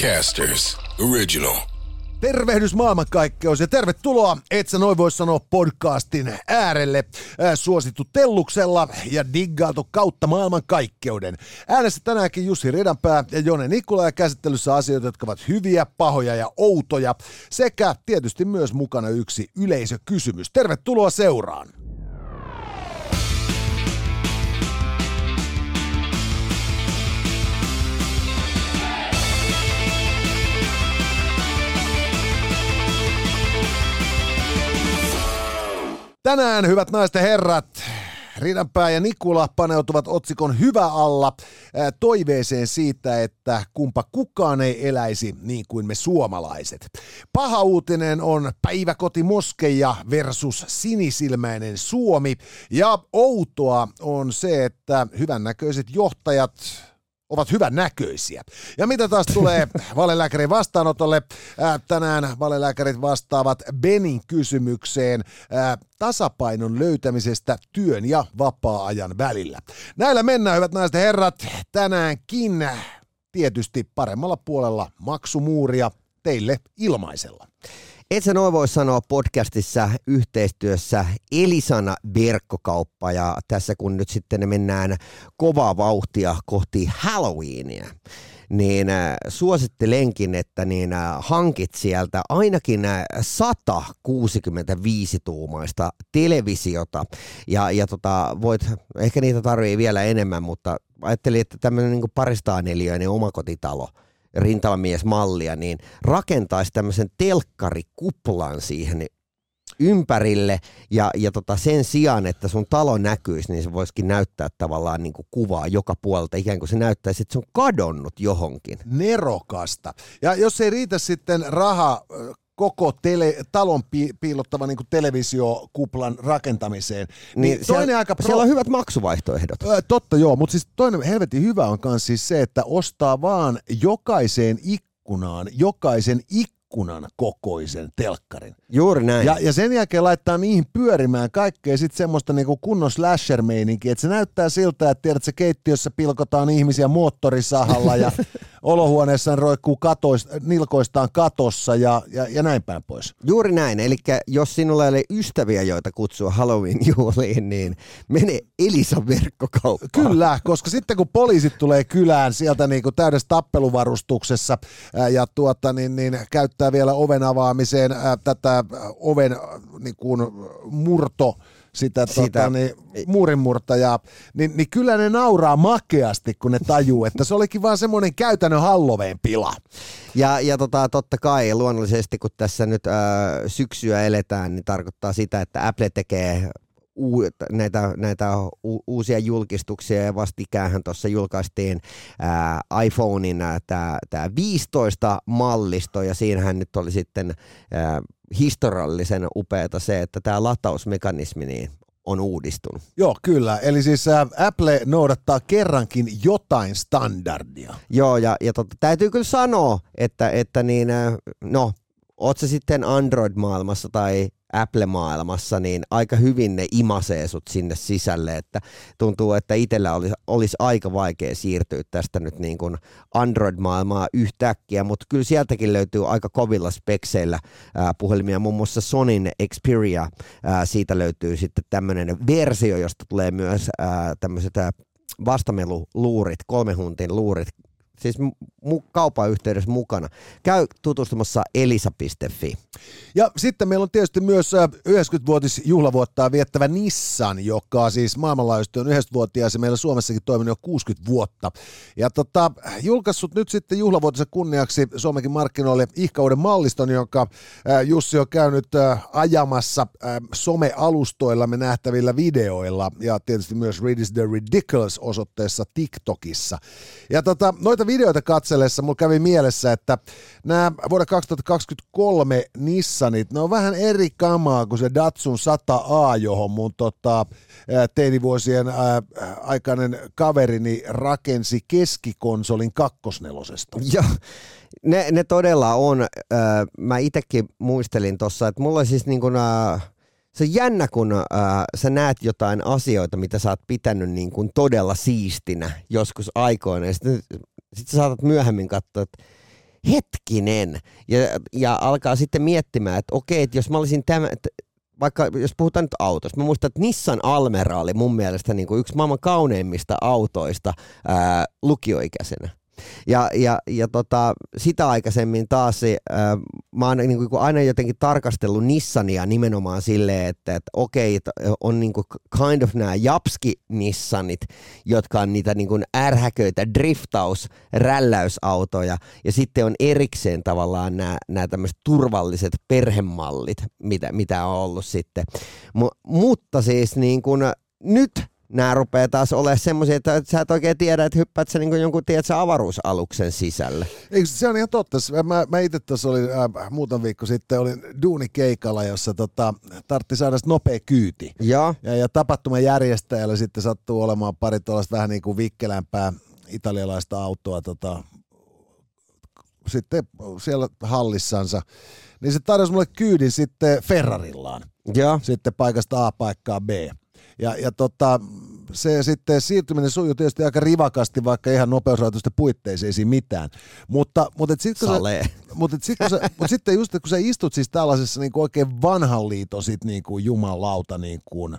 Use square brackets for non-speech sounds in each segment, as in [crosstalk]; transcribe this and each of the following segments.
Podcasters Original. Tervehdys maailmankaikkeus ja tervetuloa, et sä noin voi sanoa podcastin äärelle. Ää, suosittu telluksella ja diggailtu kautta maailmankaikkeuden. Äänessä tänäänkin Jussi Ridanpää ja Jone Nikula ja käsittelyssä asioita, jotka ovat hyviä, pahoja ja outoja. Sekä tietysti myös mukana yksi yleisökysymys. Tervetuloa seuraan. Tänään, hyvät naiset ja herrat, Ridanpää ja Nikula paneutuvat otsikon Hyvä alla toiveeseen siitä, että kumpa kukaan ei eläisi niin kuin me suomalaiset. Paha uutinen on päiväkoti Moskeja versus sinisilmäinen Suomi ja outoa on se, että hyvännäköiset johtajat ovat hyvän näköisiä. Ja mitä taas tulee [laughs] valelääkärin vastaanotolle, ää, tänään valelääkärit vastaavat Benin kysymykseen tasapainon löytämisestä työn ja vapaa-ajan välillä. Näillä mennään, hyvät naiset ja herrat, tänäänkin tietysti paremmalla puolella maksumuuria teille ilmaisella. Et sä noin voi sanoa podcastissa yhteistyössä Elisana verkkokauppa ja tässä kun nyt sitten mennään kovaa vauhtia kohti Halloweenia, niin äh, suosittelenkin, että niin äh, hankit sieltä ainakin äh, 165-tuumaista televisiota. Ja, ja tota, voit, ehkä niitä tarvii vielä enemmän, mutta ajattelin, että tämmöinen niin paristaan neliöinen omakotitalo – rintamamiesmallia, niin rakentaisi tämmöisen telkkarikuplan siihen ympärille ja, ja tota sen sijaan, että sun talo näkyisi, niin se voisikin näyttää tavallaan niin kuin kuvaa joka puolelta, ikään kuin se näyttäisi, että se on kadonnut johonkin. Nerokasta. Ja jos ei riitä sitten raha koko tele, talon pi, piilottava niin televisiokuplan rakentamiseen. Niin, niin toinen siellä, aika pro... siellä on hyvät maksuvaihtoehdot. Ö, totta joo, mutta siis toinen helvetin hyvä on myös siis se, että ostaa vaan jokaiseen ikkunaan, jokaisen ikkunan ikkunan kokoisen telkkarin. Juuri näin. Ja, ja sen jälkeen laittaa niihin pyörimään kaikkea sitten semmoista niinku kunnon slasher että se näyttää siltä, että tiedät, se keittiössä pilkotaan ihmisiä moottorisahalla ja [laughs] olohuoneessa roikkuu katois, nilkoistaan katossa ja, ja, ja näin päin pois. Juuri näin, eli jos sinulla ei ole ystäviä, joita kutsua Halloween-juhliin, niin mene Elisa verkkokauppaan. Kyllä, koska sitten kun poliisit tulee kylään sieltä niinku täydessä tappeluvarustuksessa ää, ja tuota, niin, niin, käyttää vielä oven avaamiseen ää, tätä oven niin kuin, murto sitä, sitä. Tota, niin, muurinmurtajaa, niin, niin kyllä ne nauraa makeasti, kun ne tajuu, että se olikin vaan semmoinen käytännön Halloween pila. Ja, ja tota, totta kai luonnollisesti, kun tässä nyt äh, syksyä eletään, niin tarkoittaa sitä, että Apple tekee uu, näitä, näitä u, uusia julkistuksia ja vastikäähän tuossa julkaistiin ää, iPhonein tämä 15 mallisto ja siinähän nyt oli sitten ää, historiallisen upeata se, että tämä latausmekanismi niin on uudistunut. Joo, kyllä. Eli siis ä, Apple noudattaa kerrankin jotain standardia. Joo, ja, ja totta, täytyy kyllä sanoa, että, että niin, no, oot se sitten Android-maailmassa tai Apple-maailmassa, niin aika hyvin ne imasee sut sinne sisälle, että tuntuu, että itsellä olisi, olisi aika vaikea siirtyä tästä nyt niin kuin Android-maailmaa yhtäkkiä, mutta kyllä sieltäkin löytyy aika kovilla spekseillä ää, puhelimia, muun muassa Sonin Xperia, ää, siitä löytyy sitten tämmöinen versio, josta tulee myös ää, tämmöiset vastameluluurit, kolme huntin luurit siis mu- kaupan yhteydessä mukana. Käy tutustumassa elisa.fi. Ja sitten meillä on tietysti myös 90-vuotisjuhlavuottaa viettävä Nissan, joka siis maailmanlaajuisesti on 90-vuotias ja meillä Suomessakin toiminut jo 60 vuotta. Ja tota, julkaissut nyt sitten juhlavuotisen kunniaksi Suomenkin markkinoille ihkauden malliston, jonka Jussi on käynyt ajamassa somealustoillamme nähtävillä videoilla ja tietysti myös Read is the Ridiculous osoitteessa TikTokissa. Ja tota, noita videoita katsellessa mulla kävi mielessä, että nämä vuoden 2023 Nissanit, ne on vähän eri kamaa kuin se Datsun 100A, johon mun tota, teinivuosien ää, aikainen kaverini rakensi keskikonsolin kakkosnelosesta. Joo, ne, ne todella on. Mä itsekin muistelin tuossa, että mulla siis niin kuin, se on jännä, kun äh, sä näet jotain asioita, mitä sä oot pitänyt niin kuin todella siistinä joskus aikoina. Ja sitten sit sä saatat myöhemmin katsoa, että hetkinen, ja, ja alkaa sitten miettimään, että okei, että jos mä olisin tämä, vaikka jos puhutaan nyt autosta, mä muistan, että Nissan Almera oli mun mielestä niin kuin yksi maailman kauneimmista autoista ää, lukioikäisenä. Ja, ja, ja tota, sitä aikaisemmin taas äh, mä oon niin kuin aina jotenkin tarkastellut Nissania nimenomaan silleen, että, että okei, on niin kuin kind of nämä Japski-Nissanit, jotka on niitä niin kuin ärhäköitä driftaus, rälläysautoja, ja sitten on erikseen tavallaan nämä, nämä tämmöiset turvalliset perhemallit, mitä, mitä on ollut sitten. M- mutta siis niin kuin nyt nämä rupeaa taas olemaan semmoisia, että sä et oikein tiedä, että hyppäät sä niin jonkun tiedät, avaruusaluksen sisälle. Eikö, se on ihan totta. Mä, mä itse tuossa olin äh, muutama viikko sitten, olin duunikeikalla, jossa tota, tartti saada nopea kyyti. Ja, ja, ja tapahtuman järjestäjällä sitten sattuu olemaan pari tuollaista vähän niin kuin vikkelämpää italialaista autoa tota, sitten siellä hallissansa. Niin se tarjosi mulle kyydin sitten Ferrarillaan. Ja. Sitten paikasta A paikkaa B. Ja, ja tota, se sitten siirtyminen sujuu tietysti aika rivakasti, vaikka ihan nopeusrajoitusten puitteisiin ei siinä mitään. Mutta, mutta, et sit, kun sä, [laughs] mutta, et sit, kun sä, mutta sitten just kun sä istut siis tällaisessa niin kuin oikein vanhan liiton sit niin kuin jumalauta niin kuin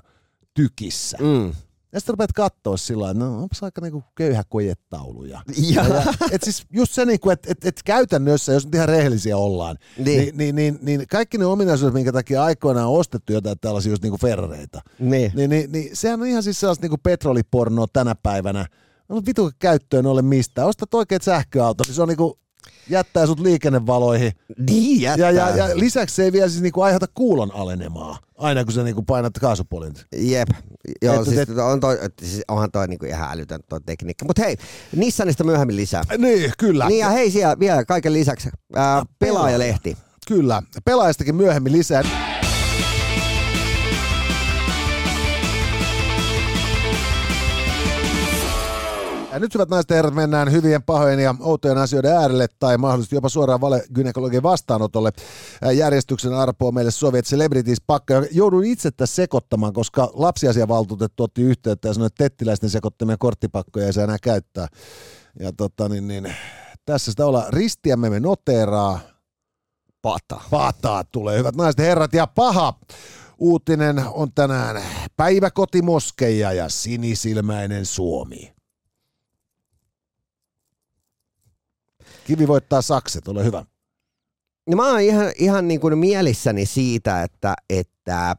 tykissä, mm. Ja sitten rupeat katsoa sillä että no onpas aika niinku köyhä kojetauluja. Ja. Ja, et siis just se, niinku, että et, et käytännössä, jos nyt ihan rehellisiä ollaan, niin. Niin, niin, niin, niin kaikki ne ominaisuudet, minkä takia aikoinaan on ostettu jotain tällaisia just niinku Ferrareita, niin. Niin, niin, niin sehän on ihan siis sellaista niinku petrolipornoa tänä päivänä. No vitu käyttöön ole mistään. Ostat oikeat sähköauto, niin se on niinku jättää sut liikennevaloihin. Niin jättää. Ja, ja, ja lisäksi se ei vielä siis niinku aiheuta kuulon alenemaa, aina kun sä niinku painat kaasupolinta. Jep, joo, että siis te... on toi, siis onhan toi niinku ihan älytön toi tekniikka. Mutta hei, Nissanista myöhemmin lisää. Niin, kyllä. Niin ja hei siellä vielä kaiken lisäksi, ää, pelaajalehti. Kyllä, pelaajastakin myöhemmin lisää. Ja nyt hyvät naiset ja herrat, mennään hyvien, pahojen ja outojen asioiden äärelle tai mahdollisesti jopa suoraan valegynekologin vastaanotolle. Järjestyksen arpoa meille Soviet Celebrities pakka. Joudun itse tässä sekoittamaan, koska lapsiasiavaltuutettu otti yhteyttä ja sanoi, että tettiläisten sekoittamia korttipakkoja ei saa enää käyttää. Ja tota, niin, niin, tässä sitä olla ristiämme me noteeraa. Pata. Pataa tulee, hyvät naiset ja herrat, ja paha uutinen on tänään päiväkotimoskeja ja sinisilmäinen Suomi. Kivi voittaa sakset, ole hyvä. No mä oon ihan, ihan niin kuin mielissäni siitä, että, että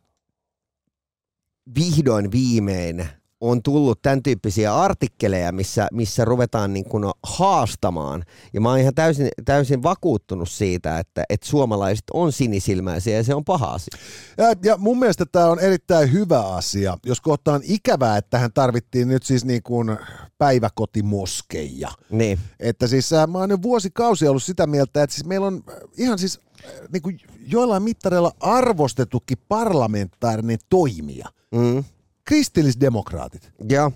vihdoin viimein on tullut tämän tyyppisiä artikkeleja, missä, missä ruvetaan niin kuin haastamaan. Ja mä oon ihan täysin, täysin vakuuttunut siitä, että, että suomalaiset on sinisilmäisiä ja se on paha asia. Ja, ja mun mielestä tämä on erittäin hyvä asia, jos kohtaan ikävää, että tähän tarvittiin nyt siis niin kuin päiväkotimoskeja. Niin. Että siis äh, mä oon jo vuosikausia ollut sitä mieltä, että siis meillä on ihan siis äh, niin kuin joillain mittareilla arvostetukin parlamentaarinen toimija. Mm kristillisdemokraatit. Joo.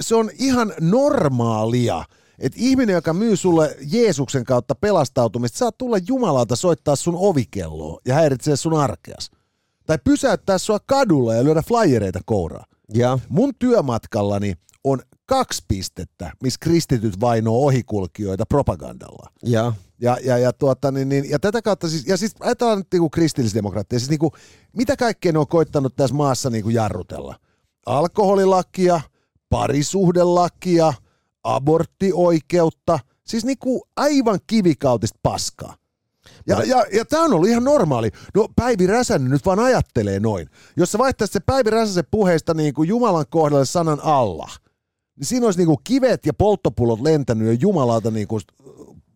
Se on ihan normaalia, että ihminen, joka myy sulle Jeesuksen kautta pelastautumista, saa tulla Jumalalta soittaa sun ovikelloa ja häiritsee sun arkeas. Tai pysäyttää sua kadulla ja lyödä flyereita kouraa. Ja. Mun työmatkallani on kaksi pistettä, missä kristityt vainoo ohikulkijoita propagandalla. Ja. Ja, ja, ja, tuota, niin, niin, ja tätä kautta siis, ja siis ajatellaan nyt niin kristillisdemokraattia, siis niin kuin, mitä kaikkea ne on koittanut tässä maassa niin kuin jarrutella – alkoholilakia, parisuhdelakia, aborttioikeutta, siis niinku aivan kivikautista paskaa. Ja, ja, ja tämä on ollut ihan normaali. No Päivi Räsänen nyt vaan ajattelee noin. Jos sä vaihtaisit se Päivi Räsäsen puheesta niin kuin Jumalan kohdalle sanan Allah, niin siinä olisi niin kuin kivet ja polttopullot lentänyt ja Jumalalta niin kuin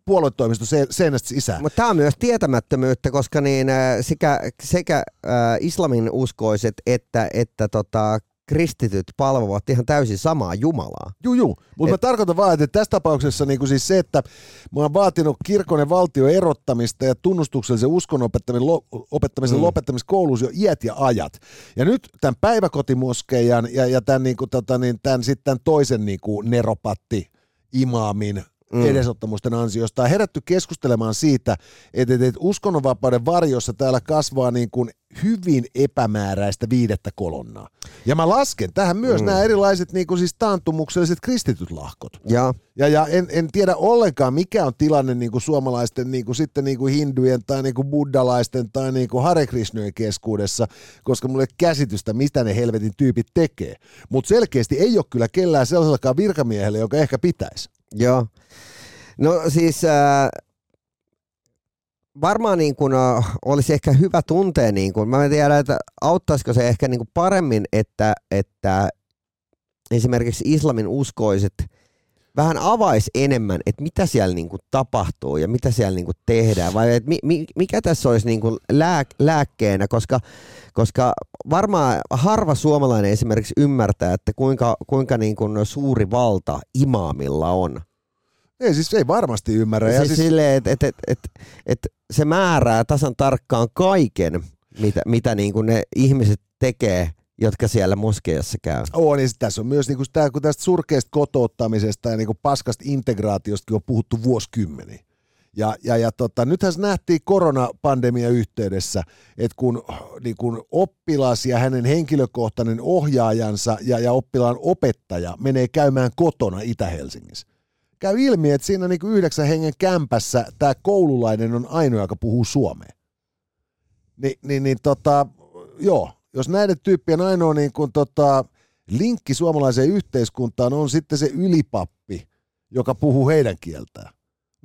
puoluetoimisto seinästä sisään. Mutta tämä on myös tietämättömyyttä, koska niin, äh, sekä, sekä äh, islamin uskoiset että, että tota, kristityt palvovat ihan täysin samaa Jumalaa. Juu, juu. Mutta mä tarkoitan vaan, että tässä tapauksessa niin siis se, että mä oon vaatinut kirkon ja valtion erottamista ja tunnustuksellisen uskon opettamisen, lo, opettamisen mm. lopettamista koulussa jo iät ja ajat. Ja nyt tämän päiväkotimoskeijan ja, ja tämän, niin kuin, tota, niin, tämän, sitten tämän toisen niin kuin neropatti imaamin mm. edesottamusten ansiosta. On herätty keskustelemaan siitä, että, että uskonnonvapauden varjossa täällä kasvaa niin kuin hyvin epämääräistä viidettä kolonnaa. Ja mä lasken tähän myös mm. nämä erilaiset niin kuin siis taantumukselliset kristityt lahkot. Ja, Ja, ja en, en tiedä ollenkaan, mikä on tilanne niin kuin suomalaisten niin kuin sitten niin kuin hindujen tai niin kuin buddhalaisten tai niin kuin Hare Krishnojen keskuudessa, koska mulle käsitystä, mitä ne helvetin tyypit tekee. Mutta selkeästi ei ole kyllä kellään sellaisellakaan virkamiehelle, joka ehkä pitäisi. Joo. No siis äh, varmaan niin kuin, äh, olisi ehkä hyvä tuntea, niin kuin, mä en tiedä, että auttaisiko se ehkä niin kuin paremmin, että, että esimerkiksi islamin uskoiset vähän avais enemmän, että mitä siellä niin kuin tapahtuu ja mitä siellä niin kuin tehdään, vai että mi, mi, mikä tässä olisi niin kuin lääk, lääkkeenä, koska, koska varmaan harva suomalainen esimerkiksi ymmärtää, että kuinka, kuinka niin kuin suuri valta imaamilla on. Ei siis ei varmasti ymmärrä. Ja siis, siis, silleen, että et, et, et, et se määrää tasan tarkkaan kaiken, mitä, mitä niin kuin ne ihmiset tekee, jotka siellä moskeijassa käy. on, niin tässä on myös niinku sitä, kun tästä surkeasta kotouttamisesta ja niinku paskasta integraatiosta on puhuttu vuosikymmeniä. Ja, ja, ja tota, nythän se nähtiin koronapandemia yhteydessä, että kun, niin kun oppilas ja hänen henkilökohtainen ohjaajansa ja, ja oppilaan opettaja menee käymään kotona Itä-Helsingissä. Käy ilmi, että siinä niin yhdeksän hengen kämpässä tämä koululainen on ainoa, joka puhuu suomea. Ni, niin, niin tota, joo, jos näiden tyyppien ainoa niin kuin, tota, linkki suomalaiseen yhteiskuntaan on sitten se ylipappi, joka puhuu heidän kieltään,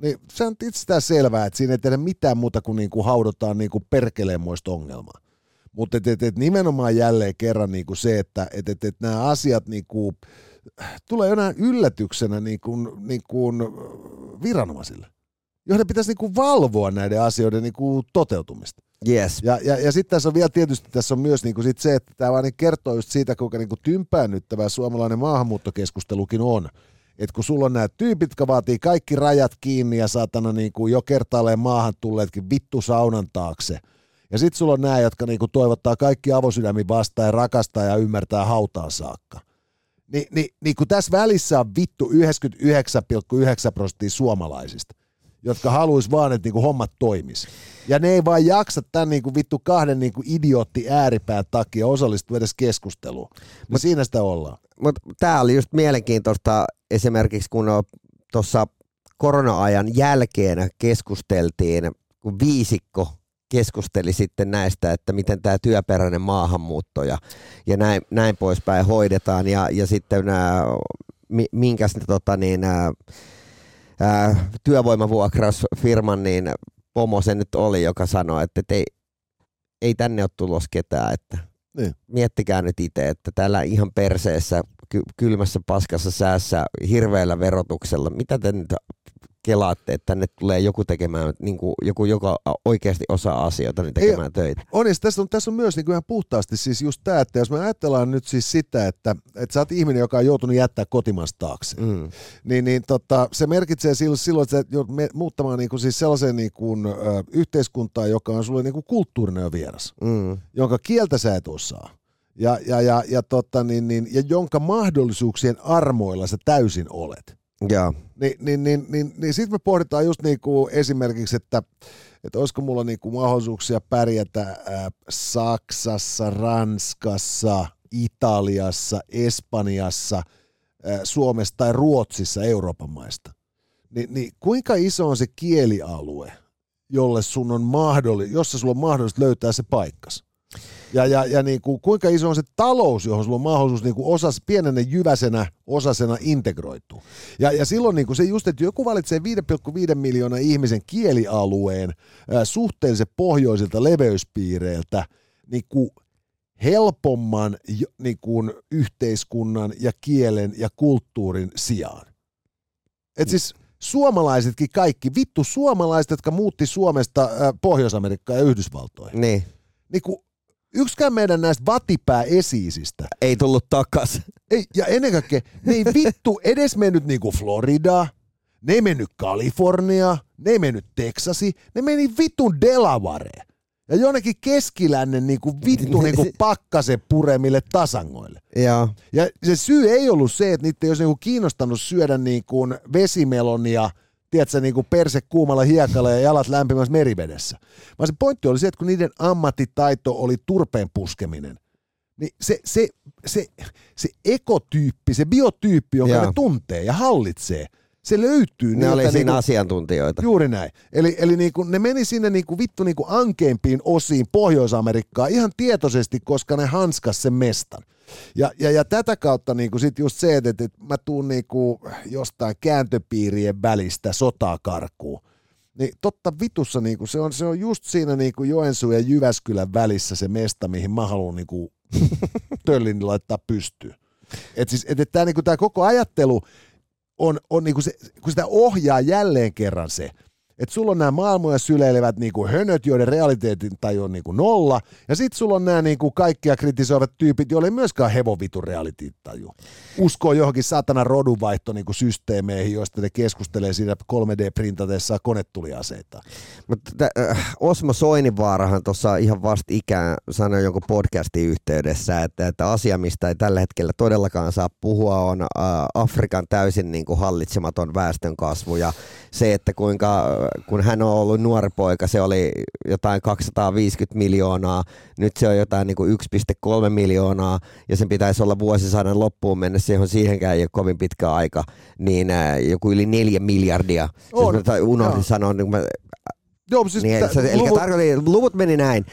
niin se on itsestään selvää, että siinä ei tehdä mitään muuta kuin, niin kuin haudotaan niin kuin perkeleemoista ongelmaa. Mutta et, et, et nimenomaan jälleen kerran niin kuin se, että et, et, et nämä asiat niin kuin, tulee jonain yllätyksenä niin kuin, niin kuin viranomaisille, joiden pitäisi niin kuin valvoa näiden asioiden niin kuin toteutumista. Yes. Ja, ja, ja sitten tässä on vielä tietysti tässä on myös niinku sit se, että tämä vaan niin kertoo just siitä, kuinka niinku tympäännyttävää suomalainen maahanmuuttokeskustelukin on. Että kun sulla on nämä tyypit, jotka vaatii kaikki rajat kiinni ja saatana niinku jo kertaalleen maahan tulleetkin vittu saunan taakse. Ja sitten sulla on nämä, jotka niinku toivottaa kaikki avosydämin vastaan ja rakastaa ja ymmärtää hautaan saakka. Ni, ni, niin kun tässä välissä on vittu 99,9 prosenttia suomalaisista, jotka haluaisi vaan, että niinku hommat toimis. Ja ne ei vaan jaksa tämän niinku vittu kahden niinku idiootti ääripään takia osallistua edes keskusteluun. Mutta siinä sitä ollaan. Mutta tämä oli just mielenkiintoista esimerkiksi, kun tuossa korona-ajan jälkeen keskusteltiin, kun viisikko keskusteli sitten näistä, että miten tämä työperäinen maahanmuutto ja, ja näin, näin poispäin hoidetaan ja, ja sitten nämä, minkäs ne tota niin, ää, ää, työvoimavuokrausfirman niin pomo se nyt oli, joka sanoi, että, että ei, ei tänne ole tulos ketään, että Niin. miettikää nyt itse, että täällä ihan perseessä, ky- kylmässä paskassa säässä, hirveällä verotuksella, mitä te nyt kelaatte, että tänne tulee joku tekemään, niin kuin joku, joka oikeasti osaa asioita, niin tekemään Ei, töitä. On, ja tässä on, tässä on myös niin kuin ihan puhtaasti siis just tämä, että jos me ajatellaan nyt siis sitä, että, että sä oot ihminen, joka on joutunut jättää kotimaasta taakse, Mm. niin, niin tota, se merkitsee silloin, silloin että sä joudut muuttamaan niin kuin siis sellaiseen niin kuin, ö, yhteiskuntaan, joka on sulle niin kuin kulttuurinen vieras, Mm. jonka kieltä sä et osaa. Ja, ja, ja, ja, tota, niin, niin, ja jonka mahdollisuuksien armoilla sä täysin olet. Joo. Niin, niin, niin, niin, niin sitten me pohditaan just niinku esimerkiksi, että, että olisiko mulla niinku mahdollisuuksia pärjätä ää, Saksassa, Ranskassa, Italiassa, Espanjassa, ää, Suomessa tai Ruotsissa Euroopan maista. Ni, niin kuinka iso on se kielialue, jolle sun on mahdolli, jossa sulla on mahdollista löytää se paikkas? Ja, ja, ja niin kuin, kuinka iso on se talous, johon sulla on mahdollisuus niin kuin osas, pienenä jyväsenä osasena integroitua. Ja, ja silloin niin kuin se just, että joku valitsee 5,5 miljoonaa ihmisen kielialueen ää, suhteellisen pohjoisilta leveyspiireiltä niin kuin helpomman niin kuin yhteiskunnan ja kielen ja kulttuurin sijaan. Et siis suomalaisetkin kaikki, vittu suomalaiset, jotka muutti Suomesta ää, Pohjois-Amerikkaan ja Yhdysvaltoihin Niin. niin kuin, yksikään meidän näistä vatipää esiisistä, Ei tullut takas. ei, ja ennen kaikkea, ne ei vittu edes mennyt niinku Florida, ne ei mennyt Kalifornia, ne ei mennyt Texasi, ne meni vittun Delaware. ja jonnekin keskilännen niin kuin vittu [laughs] niin kuin pakkasen puremille tasangoille. Joo. Ja se syy ei ollut se, että niitä ei olisi niin kuin kiinnostanut syödä niin kuin vesimelonia, tiedätkö, niin kuin perse kuumalla hiekalla ja jalat lämpimässä merivedessä. Vaan se pointti oli se, että kun niiden ammattitaito oli turpeen puskeminen, niin se, se, se, se ekotyyppi, se biotyyppi, jonka Joo. ne tuntee ja hallitsee, se löytyy. Ne oli siinä niinku- asiantuntijoita. Juuri näin. Eli, eli niinku, ne meni sinne niinku vittu niinku ankeimpiin osiin Pohjois-Amerikkaa ihan tietoisesti, koska ne hanskas sen mestan. Ja, ja, ja tätä kautta niinku sit just se, että, että mä tuun niinku jostain kääntöpiirien välistä sotaa karkuun. Niin totta vitussa niinku, se, on, se on just siinä niinku Joensuun ja Jyväskylän välissä se mesta, mihin mä haluan niinku [laughs] töllin laittaa pystyyn. Et siis, et, et tää, niinku, tää koko ajattelu on, on niinku se, kun sitä ohjaa jälleen kerran se, että sulla on nämä maailmoja syleilevät niinku hönöt, joiden realiteetin tai on niinku nolla, ja sitten sulla on nämä niinku kaikkia kritisoivat tyypit, joilla ei myöskään hevovitun realititaju. Uskoo johonkin satana rodunvaihto niinku systeemeihin, joista ne keskustelee siinä 3D-printateessa konetuliaseita. Mutta äh, Osmo Soininvaarahan tuossa ihan vasta ikään sanoi jonkun podcastin yhteydessä, että, että asia, mistä ei tällä hetkellä todellakaan saa puhua, on äh, Afrikan täysin niin kuin hallitsematon väestönkasvu ja se, että kuinka, äh, kun hän on ollut nuori poika, se oli jotain 250 miljoonaa, nyt se on jotain niin kuin 1,3 miljoonaa ja sen pitäisi olla vuosisadan loppuun mennessä, johon siihenkään ei ole kovin pitkä aika, niin äh, joku yli neljä miljardia. On, Siis mä unohdin joo. sanoa, niin mä Joo, siis niin, se, eli luvut- tarkoitin, luvut meni näin.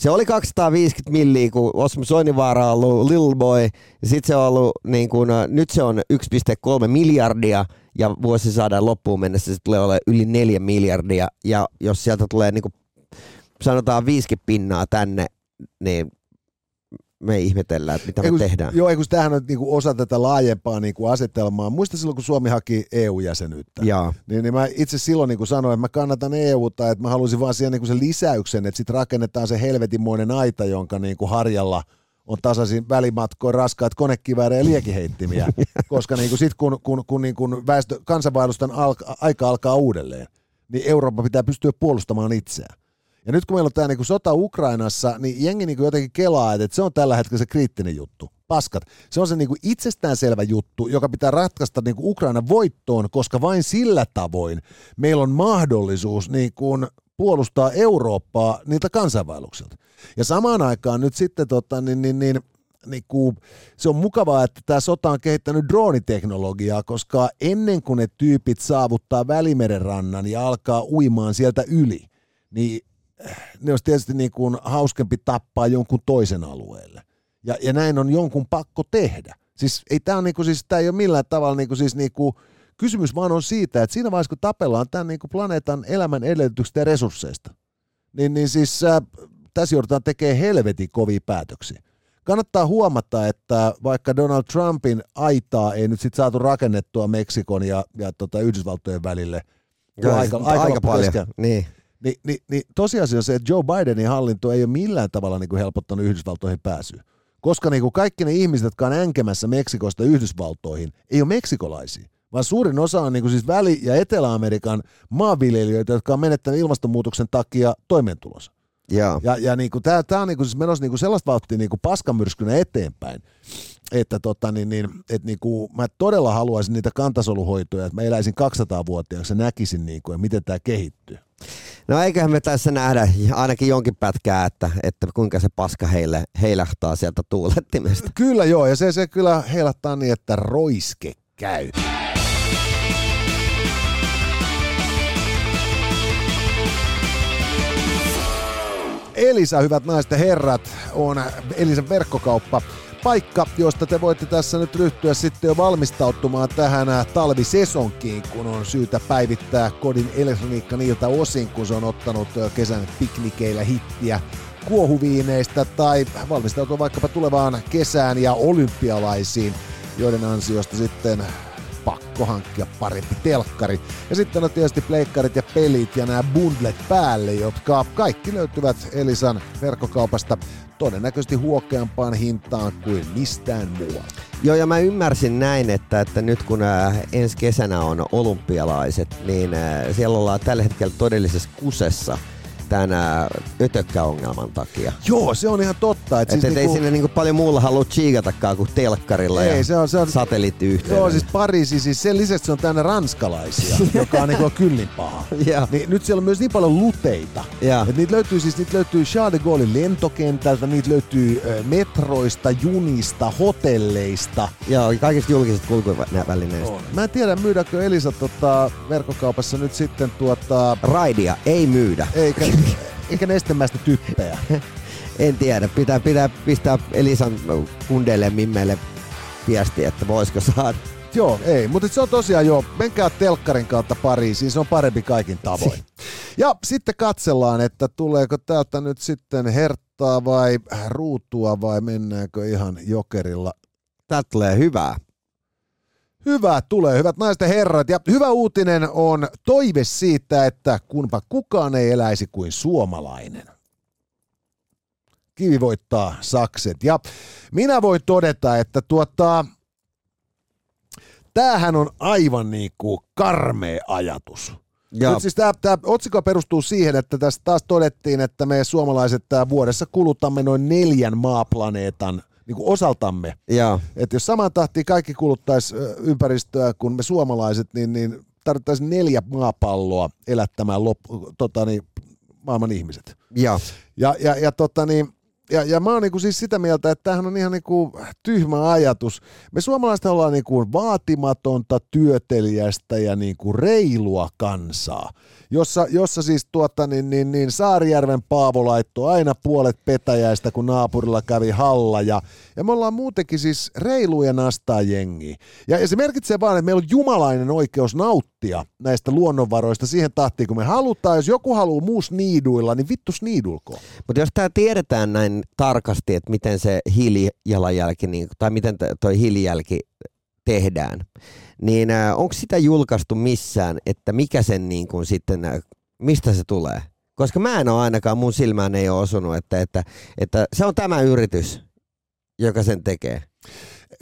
Se oli 250 milliä, kun Osmo Soinivaara on ollut Little Boy, ja sit se on ollut, niin kun, äh, nyt se on 1,3 miljardia, ja vuosisadan loppuun mennessä se tulee olemaan yli 4 miljardia, ja jos sieltä tulee niin kuin, sanotaan 50 pinnaa tänne, niin me ihmetellään, että mitä Ei, me tehdään. Joo, ei kun tämähän on niinku osa tätä laajempaa niinku asetelmaa. Muista silloin, kun Suomi haki EU-jäsenyyttä. Jaa. Niin, niin mä itse silloin niin sanoin, että mä kannatan EUta, että mä halusin vaan siihen niin sen lisäyksen, että sitten rakennetaan se helvetinmoinen aita, jonka niin kuin harjalla on tasaisin välimatkoin raskaat konekiväärejä ja liekiheittimiä, [laughs] koska niin kuin sit kun, kun, kun, niin kuin väestö, kansanvaellusten alka, aika alkaa uudelleen, niin Eurooppa pitää pystyä puolustamaan itseään. Ja nyt kun meillä on tämä niinku sota Ukrainassa, niin jengi niinku jotenkin kelaa, että se on tällä hetkellä se kriittinen juttu. Paskat. Se on se niinku itsestäänselvä juttu, joka pitää ratkaista niinku Ukrainan voittoon, koska vain sillä tavoin meillä on mahdollisuus niinku puolustaa Eurooppaa niiltä kansainvaelluksilta. Ja samaan aikaan nyt sitten tota, niin, niin, niin, niin kuin, se on mukavaa, että tämä sota on kehittänyt drooniteknologiaa, koska ennen kuin ne tyypit saavuttaa Välimeren rannan ja alkaa uimaan sieltä yli, niin ne olisi tietysti niin kuin hauskempi tappaa jonkun toisen alueelle. Ja, ja näin on jonkun pakko tehdä. Siis ei tämä niin kuin, siis, tää ei ole millään tavalla niin kuin, siis niin kuin, kysymys vaan on siitä, että siinä vaiheessa kun tapellaan tämän niin kuin planeetan elämän edellytyksistä ja resursseista, niin, niin siis äh, tässä joudutaan tekemään helvetin kovia päätöksiä. Kannattaa huomata, että vaikka Donald Trumpin aitaa ei nyt sit saatu rakennettua Meksikon ja, ja tota Yhdysvaltojen välille, Joo, aika, aika, aika, aika paljon. kesken, Niin. Niin, niin, niin tosiasia on se, että Joe Bidenin hallinto ei ole millään tavalla niin kuin helpottanut Yhdysvaltoihin pääsyä. Koska niin kuin kaikki ne ihmiset, jotka on änkemässä Meksikosta Yhdysvaltoihin, ei ole meksikolaisia, vaan suurin osa on niin kuin siis Väli- ja Etelä-Amerikan maanviljelijöitä, jotka on menettänyt ilmastonmuutoksen takia toimeentulonsa. Joo. Ja, ja niin kuin tämä, tämä on niin kuin siis menossa niin kuin sellaista vauhtia niin kuin paskamyrskynä eteenpäin, että tota, niin, niin, että niin kuin, mä todella haluaisin niitä kantasoluhoitoja, että mä eläisin 200-vuotiaaksi ja näkisin, niin kuin, miten tämä kehittyy. No eiköhän me tässä nähdä ainakin jonkin pätkää, että, että kuinka se paska heille, heilahtaa sieltä tuulettimesta. Kyllä joo, ja se, se kyllä heilattaa niin, että roiske käy. Elisa, hyvät naiset ja herrat, on Elisan verkkokauppa. Paikka, josta te voitte tässä nyt ryhtyä sitten jo valmistautumaan tähän talvisesonkiin, kun on syytä päivittää kodin elektroniikka niiltä osin, kun se on ottanut kesän piknikeillä hittiä kuohuviineistä tai valmistautua vaikkapa tulevaan kesään ja olympialaisiin, joiden ansiosta sitten pakko hankkia parempi telkkari. Ja sitten on tietysti pleikkarit ja pelit ja nämä bundlet päälle, jotka kaikki löytyvät Elisan verkkokaupasta todennäköisesti huokeampaan hintaan kuin mistään muualla. Joo, ja mä ymmärsin näin, että, että nyt kun ensi kesänä on olympialaiset, niin siellä ollaan tällä hetkellä todellisessa kusessa. Tämän ää, ötökkäongelman takia. Joo, se on ihan totta. Että siis et niinku... ei sinne niinku paljon muulla halua chiikatakaan kuin telkkarilla ei, ja se on, se on... satelliittiyhteydellä. Joo, siis Pariisi, siis sen lisäksi se on täynnä ranskalaisia, [laughs] joka on niinku kyllin paha. niin, nyt siellä on myös niin paljon luteita. Et niitä löytyy siis niitä löytyy Charles de Gaullein lentokentältä, niitä löytyy metroista, junista, hotelleista. Joo, kaikista julkisista kulkuvälineistä. Mä en tiedä, myydäänkö Elisa tota, verkkokaupassa nyt sitten tuota... Raidia ei myydä. Eikä, eikä nestemäistä typpeä. en tiedä, pitää, pitää pistää Elisan kundeille mimmeille viesti, että voisiko saada. Joo, ei, mutta se on tosiaan jo, menkää telkkarin kautta Pariisiin, se on parempi kaikin tavoin. Ja sitten katsellaan, että tuleeko täältä nyt sitten herttaa vai ruutua vai mennäänkö ihan jokerilla. Täältä tulee hyvää. Hyvä tulee, hyvät naiset ja herrat. Ja hyvä uutinen on toive siitä, että kunpa kukaan ei eläisi kuin suomalainen. Kivi voittaa sakset. Ja minä voin todeta, että tuota, tämähän on aivan niin kuin karmea ajatus. Ja. Nyt siis tämä, tämä otsikko perustuu siihen, että tässä taas todettiin, että me suomalaiset vuodessa kulutamme noin neljän maaplaneetan niin kuin osaltamme. Että jos saman tahtiin kaikki kuluttaisi ympäristöä kuin me suomalaiset, niin, niin tarvittaisiin neljä maapalloa elättämään lop, tota, niin, maailman ihmiset. Ja, ja, ja, ja tota, niin, ja, ja mä oon niinku siis sitä mieltä, että tämähän on ihan niinku tyhmä ajatus. Me suomalaiset ollaan niinku vaatimatonta, työtelijästä ja niinku reilua kansaa jossa, jossa siis tuota, niin, niin, niin Saarijärven Paavo laittoi aina puolet petäjäistä, kun naapurilla kävi halla. Ja, ja me ollaan muutenkin siis reiluja nastaa jengi. Ja, ja se merkitsee vaan, että meillä on jumalainen oikeus nauttia näistä luonnonvaroista siihen tahtiin, kun me halutaan. Jos joku haluaa muu sniiduilla, niin vittu sniidulko. Mutta jos tämä tiedetään näin tarkasti, että miten se hiilijalanjälki, niin, tai miten toi hiilijälki tehdään, niin äh, onko sitä julkaistu missään, että mikä sen niin kuin sitten, äh, mistä se tulee? Koska mä en ole ainakaan, mun silmään ei ole osunut, että, että, että se on tämä yritys, joka sen tekee.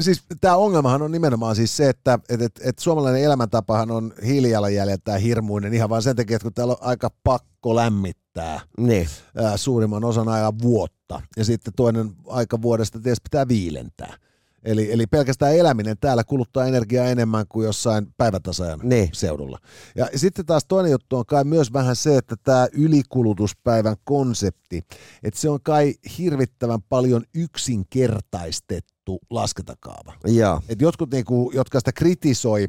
Siis tämä ongelmahan on nimenomaan siis se, että et, et, et suomalainen elämäntapahan on hiilijalanjäljeltään hirmuinen ihan vaan sen takia, että kun täällä on aika pakko lämmittää niin. ää, suurimman osan ajan vuotta ja sitten toinen aika vuodesta tietysti pitää viilentää. Eli, eli pelkästään eläminen täällä kuluttaa energiaa enemmän kuin jossain päivätasajan niin. seudulla. Ja sitten taas toinen juttu on kai myös vähän se, että tämä ylikulutuspäivän konsepti, että se on kai hirvittävän paljon yksinkertaistettu laskentakaava. Ja. Et jotkut, niinku, jotka sitä kritisoi,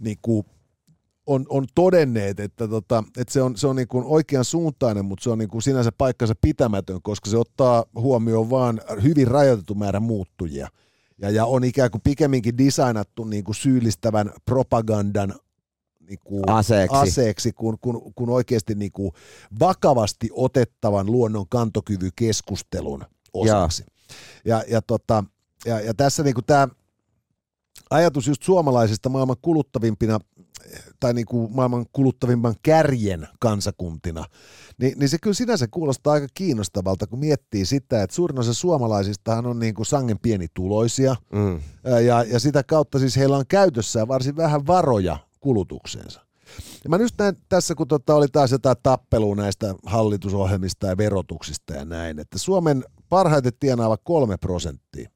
niinku, on, on todenneet, että, tota, että se on, se on niinku oikean suuntainen, mutta se on niinku sinänsä paikkansa pitämätön, koska se ottaa huomioon vain hyvin rajoitettu määrä muuttujia – ja, ja on ikään kuin pikemminkin designattu niin kuin syyllistävän propagandan niin kuin aseeksi, aseeksi kun, kun, kun oikeasti niin kuin vakavasti otettavan luonnon kantokyvykeskustelun osaksi. Ja, ja, ja, tota, ja, ja tässä niin kuin tämä ajatus just suomalaisista maailman kuluttavimpina tai niin kuin maailman kuluttavimman kärjen kansakuntina, niin, niin se kyllä sinänsä kuulostaa aika kiinnostavalta, kun miettii sitä, että suurin osa suomalaisistahan on niin kuin sangen pienituloisia, mm. ja, ja sitä kautta siis heillä on käytössään varsin vähän varoja kulutukseensa. Ja mä nyt näin tässä, kun tota oli taas jotain tappelua näistä hallitusohjelmista ja verotuksista ja näin, että Suomen parhaiten tienaava kolme prosenttia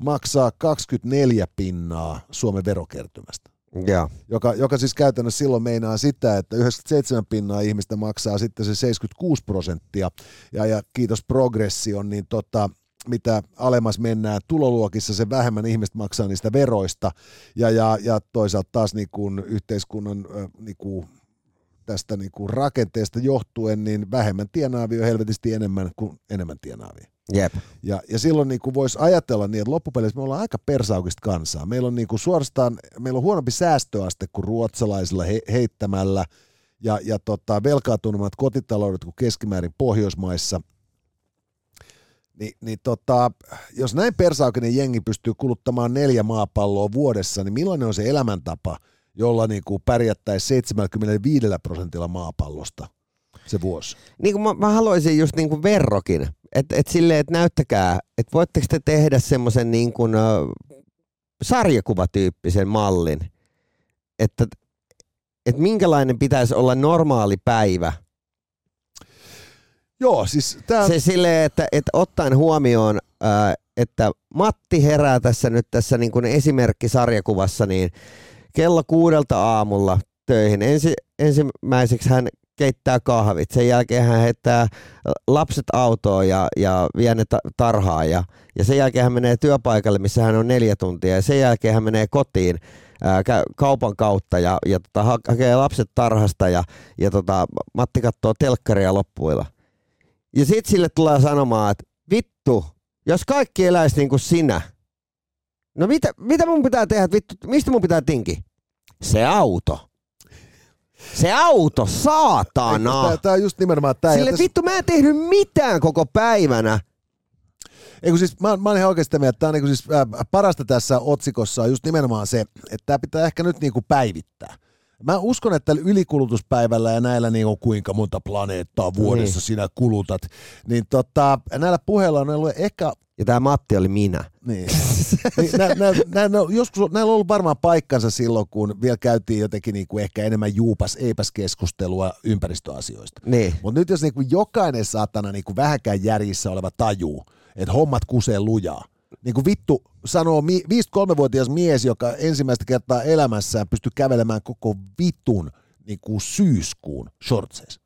maksaa 24 pinnaa Suomen verokertymästä. Yeah. Joka, joka siis käytännössä silloin meinaa sitä, että 97 pinnaa ihmistä maksaa sitten se 76 prosenttia, ja, ja kiitos progression, niin tota, mitä alemmas mennään tuloluokissa, se vähemmän ihmiset maksaa niistä veroista, ja, ja, ja toisaalta taas niin kuin yhteiskunnan niin kuin tästä niin kuin rakenteesta johtuen, niin vähemmän tienaavia on helvetisti enemmän kuin enemmän tienaavia. Jep. Ja, ja silloin niin kuin voisi ajatella niin, että loppupeleissä me ollaan aika persaukista kansaa. Meillä on niin kuin suorastaan, meillä on huonompi säästöaste kuin ruotsalaisilla he, heittämällä ja, ja tota, velkaantuneemmat kotitaloudet kuin keskimäärin Pohjoismaissa. Ni, niin tota, jos näin persaukinen jengi pystyy kuluttamaan neljä maapalloa vuodessa, niin millainen on se elämäntapa, jolla niin kuin pärjättäisiin 75 prosentilla maapallosta se vuosi? Niin kuin mä, mä haluaisin just niin kuin verrokin että et silleen, että näyttäkää, että voitteko te tehdä semmoisen niin kuin, sarjakuvatyyppisen mallin, että et minkälainen pitäisi olla normaali päivä Joo, siis tää... Se silleen, että, että ottaen huomioon, ää, että Matti herää tässä nyt tässä niin kuin esimerkkisarjakuvassa, niin kello kuudelta aamulla töihin. Ensi, ensimmäiseksi hän keittää kahvit, sen jälkeen hän heittää lapset autoon ja, ja vie ne tarhaan ja, ja sen jälkeen hän menee työpaikalle, missä hän on neljä tuntia ja sen jälkeen hän menee kotiin ää, kaupan kautta ja, ja tota, hakee lapset tarhasta ja, ja tota, Matti katsoo telkkaria loppuilla. Ja sitten sille tulee sanomaan, että vittu, jos kaikki eläisi niin kuin sinä, no mitä, mitä mun pitää tehdä, vittu, mistä mun pitää tinki? Se auto. Se auto, saatana! Tää, on just nimenomaan tää. Sille tässä... vittu, mä en tehnyt mitään koko päivänä. Eikö siis, mä, mä olen ihan oikeasti mieltä, että tämä on niinku siis, äh, parasta tässä otsikossa on just nimenomaan se, että tämä pitää ehkä nyt niinku päivittää. Mä uskon, että ylikulutuspäivällä ja näillä niin kuinka monta planeettaa vuodessa niin. sinä kulutat, niin tota, näillä puheilla on ollut ehkä... Ja tämä Matti oli minä. Niin. [laughs] niin nä, nä, nä, joskus näillä on ollut varmaan paikkansa silloin, kun vielä käytiin jotenkin niin kuin ehkä enemmän juupas, eipäs keskustelua ympäristöasioista. Niin. Mutta nyt jos niin kuin jokainen saatana niin kuin vähäkään järjissä oleva tajuu, että hommat kusee lujaa, niin kuin vittu sanoo 53-vuotias mies, joka ensimmäistä kertaa elämässään pystyy kävelemään koko vitun niin kuin syyskuun shortseissa.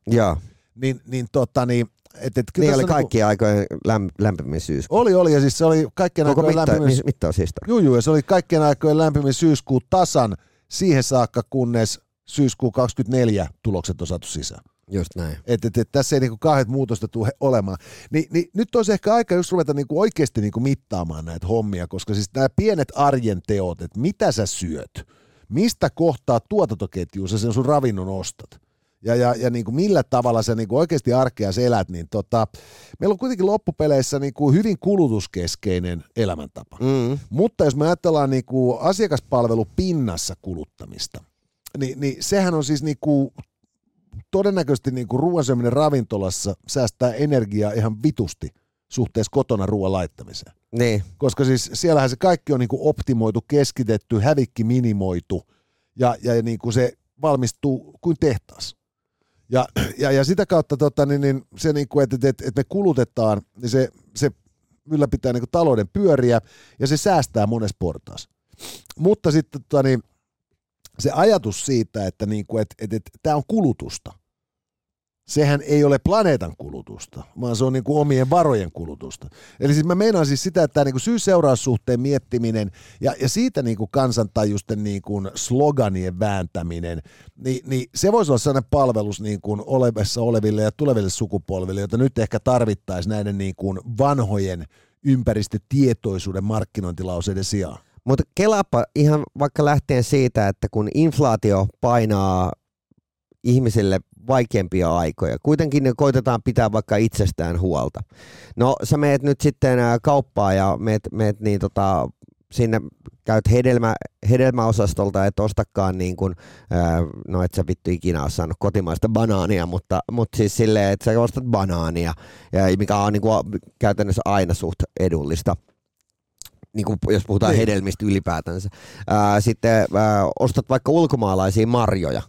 Niin, niin, tota, niin et, et, niin oli niinku- kaikki niinku, aikojen lämp, lämpimin syyskuu. Oli, oli, ja siis se oli kaikkien Koko aikojen mitta, lämpimin... mittaushistoria. Juu, juu, ja se oli kaikkien aikojen lämpimin syyskuu tasan siihen saakka, kunnes syyskuu 24 tulokset on saatu sisään. Just näin. Et, et, et, tässä ei niinku kahdet muutosta tule olemaan. Ni, niin nyt olisi ehkä aika just ruveta niinku oikeasti niinku mittaamaan näitä hommia, koska siis nämä pienet arjen teot, että mitä sä syöt, mistä kohtaa tuotantoketjuun sä sen sun ravinnon ostat, ja, ja, ja niin kuin millä tavalla sä niin kuin oikeasti arkea elät, niin tota, meillä on kuitenkin loppupeleissä niin kuin hyvin kulutuskeskeinen elämäntapa. Mm. Mutta jos me ajatellaan niin kuin asiakaspalvelupinnassa kuluttamista, niin, niin sehän on siis niin kuin todennäköisesti niin kuin ruoan syöminen ravintolassa säästää energiaa ihan vitusti suhteessa kotona ruoan laittamiseen. Niin. Koska siis siellähän se kaikki on niin kuin optimoitu, keskitetty, hävikki minimoitu ja, ja niin kuin se valmistuu kuin tehtaassa. Ja, ja, ja sitä kautta tota, niin, niin se, niin kuin, että, että, että me kulutetaan, niin se, se ylläpitää niin kuin talouden pyöriä ja se säästää monessa portaassa. Mutta sitten tota, niin, se ajatus siitä, että, niin kuin, että, että, että tämä on kulutusta – sehän ei ole planeetan kulutusta, vaan se on niin kuin omien varojen kulutusta. Eli siis mä meinaan siis sitä, että tämä niin syy-seuraussuhteen miettiminen ja, ja siitä niin kuin kansantajusten niin kuin sloganien vääntäminen, niin, niin se voisi olla sellainen palvelus niin kuin olevassa oleville ja tuleville sukupolville, jota nyt ehkä tarvittaisiin näiden niin kuin vanhojen ympäristötietoisuuden markkinointilauseiden sijaan. Mutta kelapa ihan vaikka lähtien siitä, että kun inflaatio painaa ihmisille vaikeampia aikoja. Kuitenkin ne koitetaan pitää vaikka itsestään huolta. No sä meet nyt sitten kauppaa ja meet, meet niin tota, sinne käyt hedelmä, hedelmäosastolta, et ostakaan niin kuin, no et sä vittu ikinä ole saanut kotimaista banaania, mutta, mutta siis silleen, että sä ostat banaania, mikä on niin kuin käytännössä aina suht edullista. Niin kuin jos puhutaan niin. hedelmistä ylipäätänsä. sitten ostat vaikka ulkomaalaisia marjoja,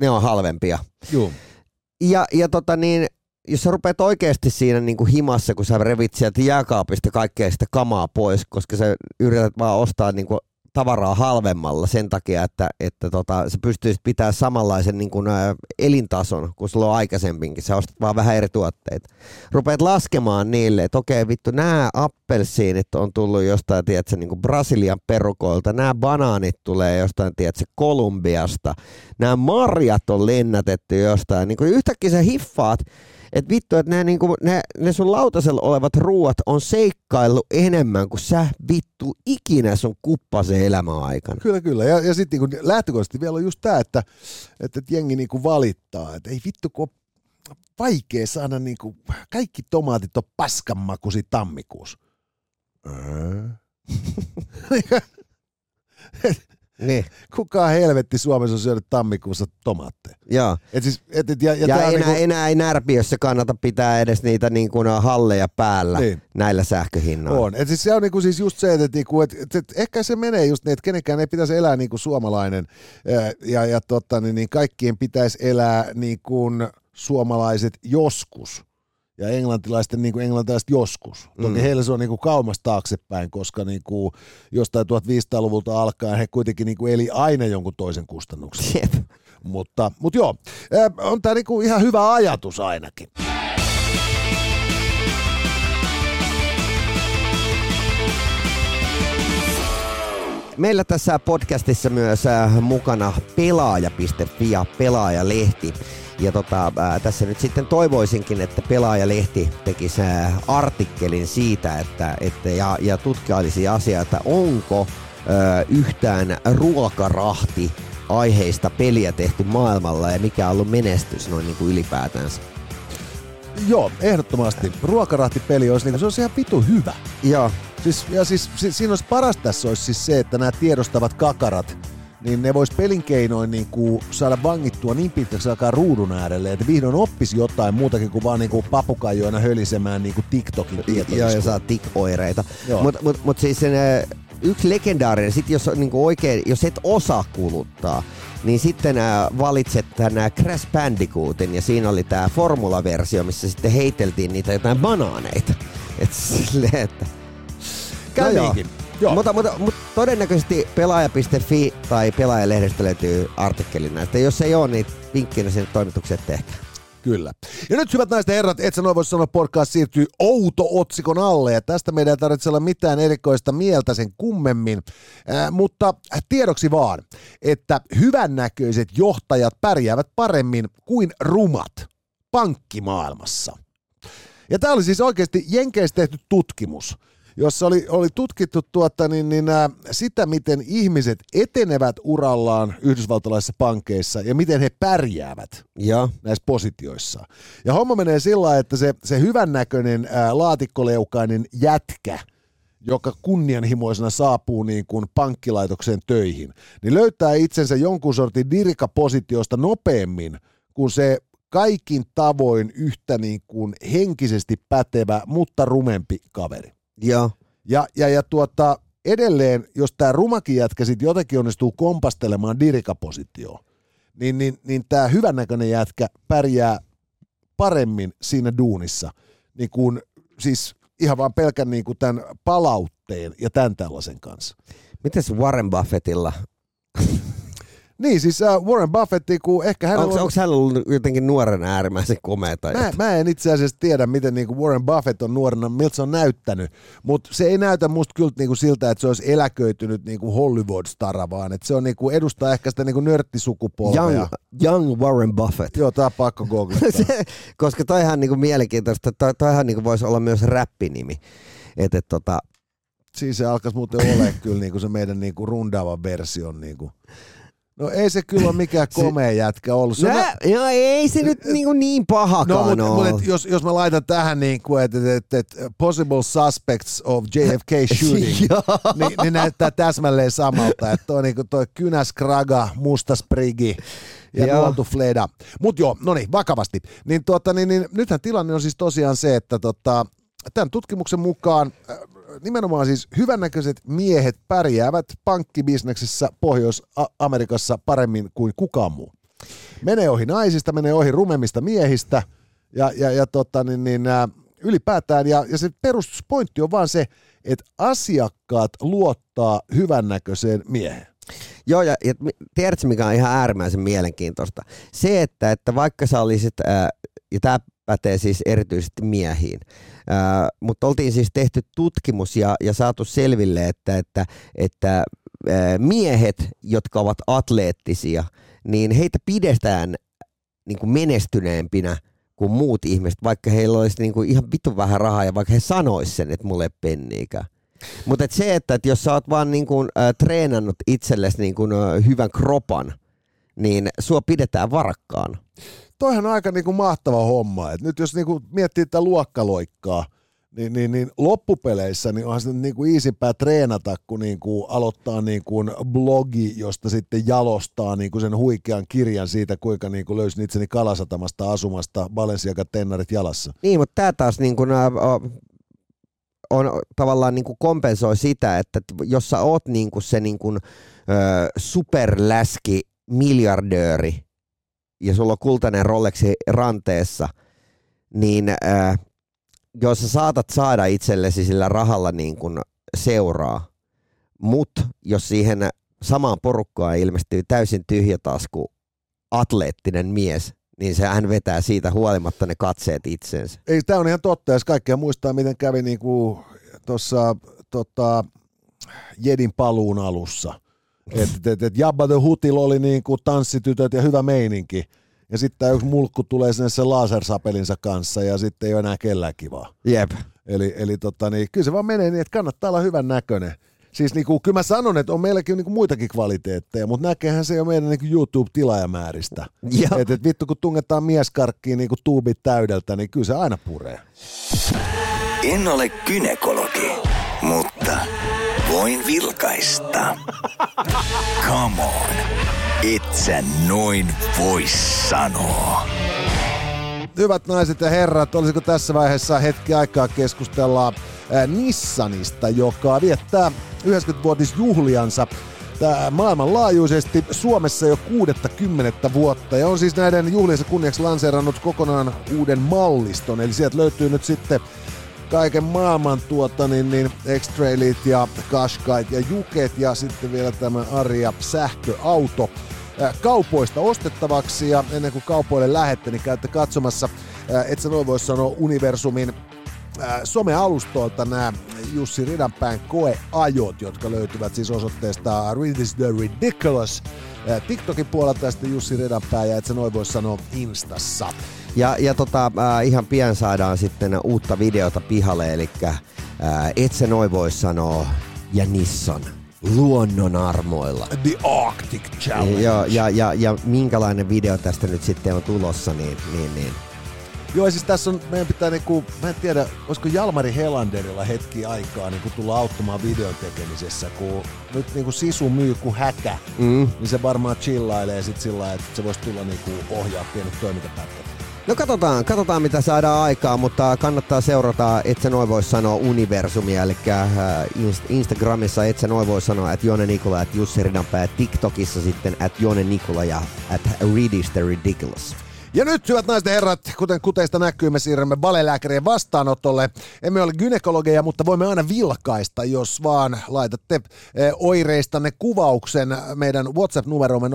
ne on halvempia. Joo. Ja, ja tota niin, jos sä rupeat oikeasti siinä niin kuin himassa, kun sä revit sieltä jääkaapista kaikkea sitä kamaa pois, koska sä yrität vaan ostaa niin kuin tavaraa halvemmalla sen takia, että, että tota, sä pystyisit pitämään samanlaisen niin kuin, ä, elintason kuin on aikaisempinkin. Sä ostat vaan vähän eri tuotteita. Rupeat laskemaan niille, että okei vittu, nämä appelsiinit on tullut jostain, tiedätkö, niin kuin Brasilian perukoilta, nämä banaanit tulee jostain, tiedätkö, Kolumbiasta, nämä marjat on lennätetty jostain. Niin kuin yhtäkkiä sä hiffaat, että vittu, että ne, niinku, ne, ne sun lautasella olevat ruuat on seikkaillut enemmän kuin sä vittu ikinä sun kuppaseen elämän aikana. Kyllä, kyllä. Ja, ja sitten niinku, lähtökohtaisesti vielä on just tämä, että, että, että jengi niinku valittaa, että ei vittu, kun on vaikea saada niinku, kaikki tomaatit on paskanmakusi tammikuussa. [laughs] Niin. Kuka helvetti Suomessa on syönyt tammikuussa tomaatteja? Joo. Et siis, et, et, ja, ja, ja enää, niinku... enää ei närpiössä kannata pitää edes niitä niin kuin halleja päällä niin. näillä sähköhinnoilla. On. Et siis se on niinku siis just se, että niinku, et, et, et, ehkä se menee just niin, että kenenkään ei pitäisi elää niin kuin suomalainen ja, ja, ja totta, niin, niin kaikkien pitäisi elää niin kuin suomalaiset joskus ja englantilaisten niin kuin englantilaiset joskus. Toki Mm. heillä se on niin kuin kaumas taaksepäin, koska niin kuin jostain 1500-luvulta alkaen he kuitenkin niin kuin eli aina jonkun toisen kustannuksen. Jep. Mutta, mutta joo, on tämä niinku ihan hyvä ajatus ainakin. Meillä tässä podcastissa myös mukana pelaaja.fi ja pelaajalehti. Ja tota, äh, tässä nyt sitten toivoisinkin, että pelaajalehti tekisi äh, artikkelin siitä, että, että ja, ja tutkailisi asiaa, että onko äh, yhtään ruokarahti aiheista peliä tehty maailmalla ja mikä on ollut menestys noin niin kuin ylipäätänsä. Joo, ehdottomasti. Ruokarahtipeli olisi, niinku, se olisi ihan vitu hyvä. Joo, Siis, ja siis si, siinä olisi parasta tässä olisi siis se, että nämä tiedostavat kakarat, niin ne vois pelin keinoin niin kuin saada vangittua niin pitkäksi aikaa ruudun äärelle, että vihdoin oppisi jotain muutakin kuin vaan niin kuin papukaijoina hölisemään niin kuin TikTokin Joo, ja saa tik-oireita. Mutta mut, mut siis sen, ö, yksi legendaarinen, sit jos, on niinku oikein, jos et osaa kuluttaa, niin sitten ä, valitset tämän Crash Bandicootin ja siinä oli tämä formula-versio, missä sitten heiteltiin niitä jotain banaaneita. Et silleen, että... Käy joo. Joo. Mutta, mutta, mutta todennäköisesti pelaaja.fi tai pelaajalehdestä löytyy artikkeli näistä. Jos ei ole, niin vinkkinä sinne toimitukset tehkää. Kyllä. Ja nyt hyvät naiset ja herrat, et sä noin voisi sanoa, podcast siirtyy outo-otsikon alle, ja tästä meidän ei tarvitse olla mitään erikoista mieltä sen kummemmin, äh, mutta tiedoksi vaan, että hyvännäköiset johtajat pärjäävät paremmin kuin rumat pankkimaailmassa. Ja tämä oli siis oikeasti Jenkeissä tehty tutkimus, jossa oli, oli tutkittu tuota, niin, niin, ää, sitä, miten ihmiset etenevät urallaan yhdysvaltalaisissa pankeissa ja miten he pärjäävät Joo. näissä positioissa. Ja homma menee sillä että se, se hyvännäköinen ää, laatikkoleukainen jätkä, joka kunnianhimoisena saapuu niin kuin pankkilaitokseen töihin, niin löytää itsensä jonkun sortin dirikapositiosta nopeammin kuin se kaikin tavoin yhtä niin kuin henkisesti pätevä, mutta rumempi kaveri. Joo. Ja, ja, ja tuota, edelleen, jos tämä rumakin jätkä sitten jotenkin onnistuu kompastelemaan dirikapositioon, niin, niin, niin tämä hyvännäköinen jätkä pärjää paremmin siinä duunissa, niin kuin, siis ihan vaan pelkän niin kuin tämän palautteen ja tämän tällaisen kanssa. Mites Warren Buffettilla? Niin, siis uh, Warren Buffett, kun ehkä hän Onko, on... onko hän ollut jotenkin nuorena äärimmäisen komea tai Mä, mä en itse asiassa tiedä, miten niinku Warren Buffett on nuorena, miltä se on näyttänyt, mutta se ei näytä musta kyllä niinku siltä, että se olisi eläköitynyt niinku Hollywood-stara, vaan että se on niinku, edustaa ehkä sitä niinku nörttisukupolvea. young, young Warren Buffett. Joo, tää on pakko googlittaa. [laughs] Se, koska toihan niinku mielenkiintoista, toi, toihan niinku voisi olla myös räppinimi. Et, et, tota, Siis se alkaisi muuten ole kyllä niinku se meidän niinku rundaava version. Niinku. No ei se kyllä mikään komea jätkä ollut. Se on Nä, no ei se nyt niinku niin pahakaan No, mutta ole. mut, jos, jos mä laitan tähän niin kuin, että et, et, possible suspects of JFK [laughs] shooting, Joo. niin, niin näyttää täsmälleen samalta, että toi, niinku, toi kynäs kraga, musta sprigi ja Joo. nuoltu fleda. Mut joo, no niin, vakavasti. Niin, tuota, niin, niin, nythän tilanne on siis tosiaan se, että tota, tämän tutkimuksen mukaan äh, nimenomaan siis hyvännäköiset miehet pärjäävät pankkibisneksessä Pohjois-Amerikassa paremmin kuin kukaan muu. Menee ohi naisista, menee ohi rumemmista miehistä ja, ja, ja tota, niin, niin, ää, ylipäätään. Ja, ja se peruspointti on vaan se, että asiakkaat luottaa hyvännäköiseen mieheen. Joo, ja, ja tiedätkö mikä on ihan äärimmäisen mielenkiintoista? Se, että, että vaikka sä olisit, ää, ja tämä pätee siis erityisesti miehiin, mutta oltiin siis tehty tutkimus ja, ja saatu selville, että, että, että miehet, jotka ovat atleettisia, niin heitä pidetään niin kuin menestyneempinä kuin muut ihmiset, vaikka heillä olisi niin kuin ihan vitun vähän rahaa ja vaikka he sanois sen, että mulle ei penniikään. Mutta et se, että et jos sä oot vaan niin kuin, äh, treenannut itsellesi niin kuin, äh, hyvän kropan, niin sua pidetään varakkaana. Toihan on aika niinku mahtava homma. Et nyt jos niinku miettii tätä luokkaloikkaa, niin, niin, niin loppupeleissä niin onhan se niinku easympää treenata, kun niinku aloittaa niinku blogi, josta sitten jalostaa niinku sen huikean kirjan siitä, kuinka niinku löysin itseni Kalasatamasta asumasta Balenciaga-tennarit jalassa. Niin, mutta tämä taas niin kuin, äh, on tavallaan niin kompensoi sitä, että jos sä oot niin se niin kuin, äh, superläski miljardööri, ja sulla on kultainen Rolexi ranteessa, niin äh, jos sä saatat saada itsellesi sillä rahalla niin kuin seuraa, mutta jos siihen samaan porukkaan ilmestyy täysin tyhjätasku atleettinen mies, niin se hän vetää siitä huolimatta ne katseet itsensä. Ei, tämä on ihan totta, jos kaikkea muistaa, miten kävi niinku tuossa tota, Jedin paluun alussa. Että et, et Jabba the Hutil oli niinku tanssitytöt ja hyvä meininki. Ja sitten yksi mulkku tulee sinne sen lasersapelinsa kanssa ja sitten ei ole enää kellään kivaa. Jep. Eli, eli tota, niin, kyllä se vaan menee niin, että kannattaa olla hyvän näköinen. Siis niinku, kyllä mä sanon, että on meilläkin niinku muitakin kvaliteetteja, mutta näkehän se jo meidän niinku YouTube-tilaajamääristä. Että et vittu kun tungetaan mieskarkkiin niinku tuubit täydeltä, niin kyllä se aina puree. En ole kynekologi, mutta voin vilkaista. Come on, et sä noin voi sanoa. Hyvät naiset ja herrat, olisiko tässä vaiheessa hetki aikaa keskustella Nissanista, joka viettää 90-vuotisjuhliansa maailmanlaajuisesti Suomessa jo 60 vuotta ja on siis näiden juhliensa kunniaksi lanseerannut kokonaan uuden malliston, eli sieltä löytyy nyt sitten kaiken maailman tuota, niin, niin X-Trailit ja Qashqait ja Juket ja sitten vielä tämä Arja sähköauto kaupoista ostettavaksi ja ennen kuin kaupoille lähette, niin käytte katsomassa, et sä noin voisi sanoa Universumin somealustoilta nämä Jussi Ridanpään koeajot, jotka löytyvät siis osoitteesta Read is the Ridiculous TikTokin puolelta ja sitten Jussi Ridanpää ja et sä noin voisi sanoa Instassa. Ja, ja tota, äh, ihan pian saadaan sitten uutta videota pihalle, eli äh, et sä noin voi sanoa ja Nissan luonnon armoilla. The Arctic Challenge. Ja, ja, ja, ja minkälainen video tästä nyt sitten on tulossa, niin, niin, niin Joo, siis tässä on, meidän pitää niinku, mä en tiedä, olisiko Jalmari Helanderilla hetki aikaa niinku tulla auttamaan videon tekemisessä, kun nyt niinku Sisu myy kuin häkä, mm. niin se varmaan chillailee sit sillä että se voisi tulla niinku ohjaa pienet toimintapätkät. No katsotaan, katsotaan mitä saadaan aikaa, mutta kannattaa seurata, et sä noin voi sanoa universumia, eli äh, Instagramissa et sä noin voi sanoa, että Jone Nikola, että Jussi Ridanpää, TikTokissa sitten, että Jone Nikola ja että Read is the Ridiculous. Ja nyt, hyvät naiset ja herrat, kuten kuteista näkyy, me siirrymme valelääkärien vastaanotolle. Emme ole gynekologeja, mutta voimme aina vilkaista, jos vaan laitatte eh, oireistanne kuvauksen meidän WhatsApp-numeromme 050533205.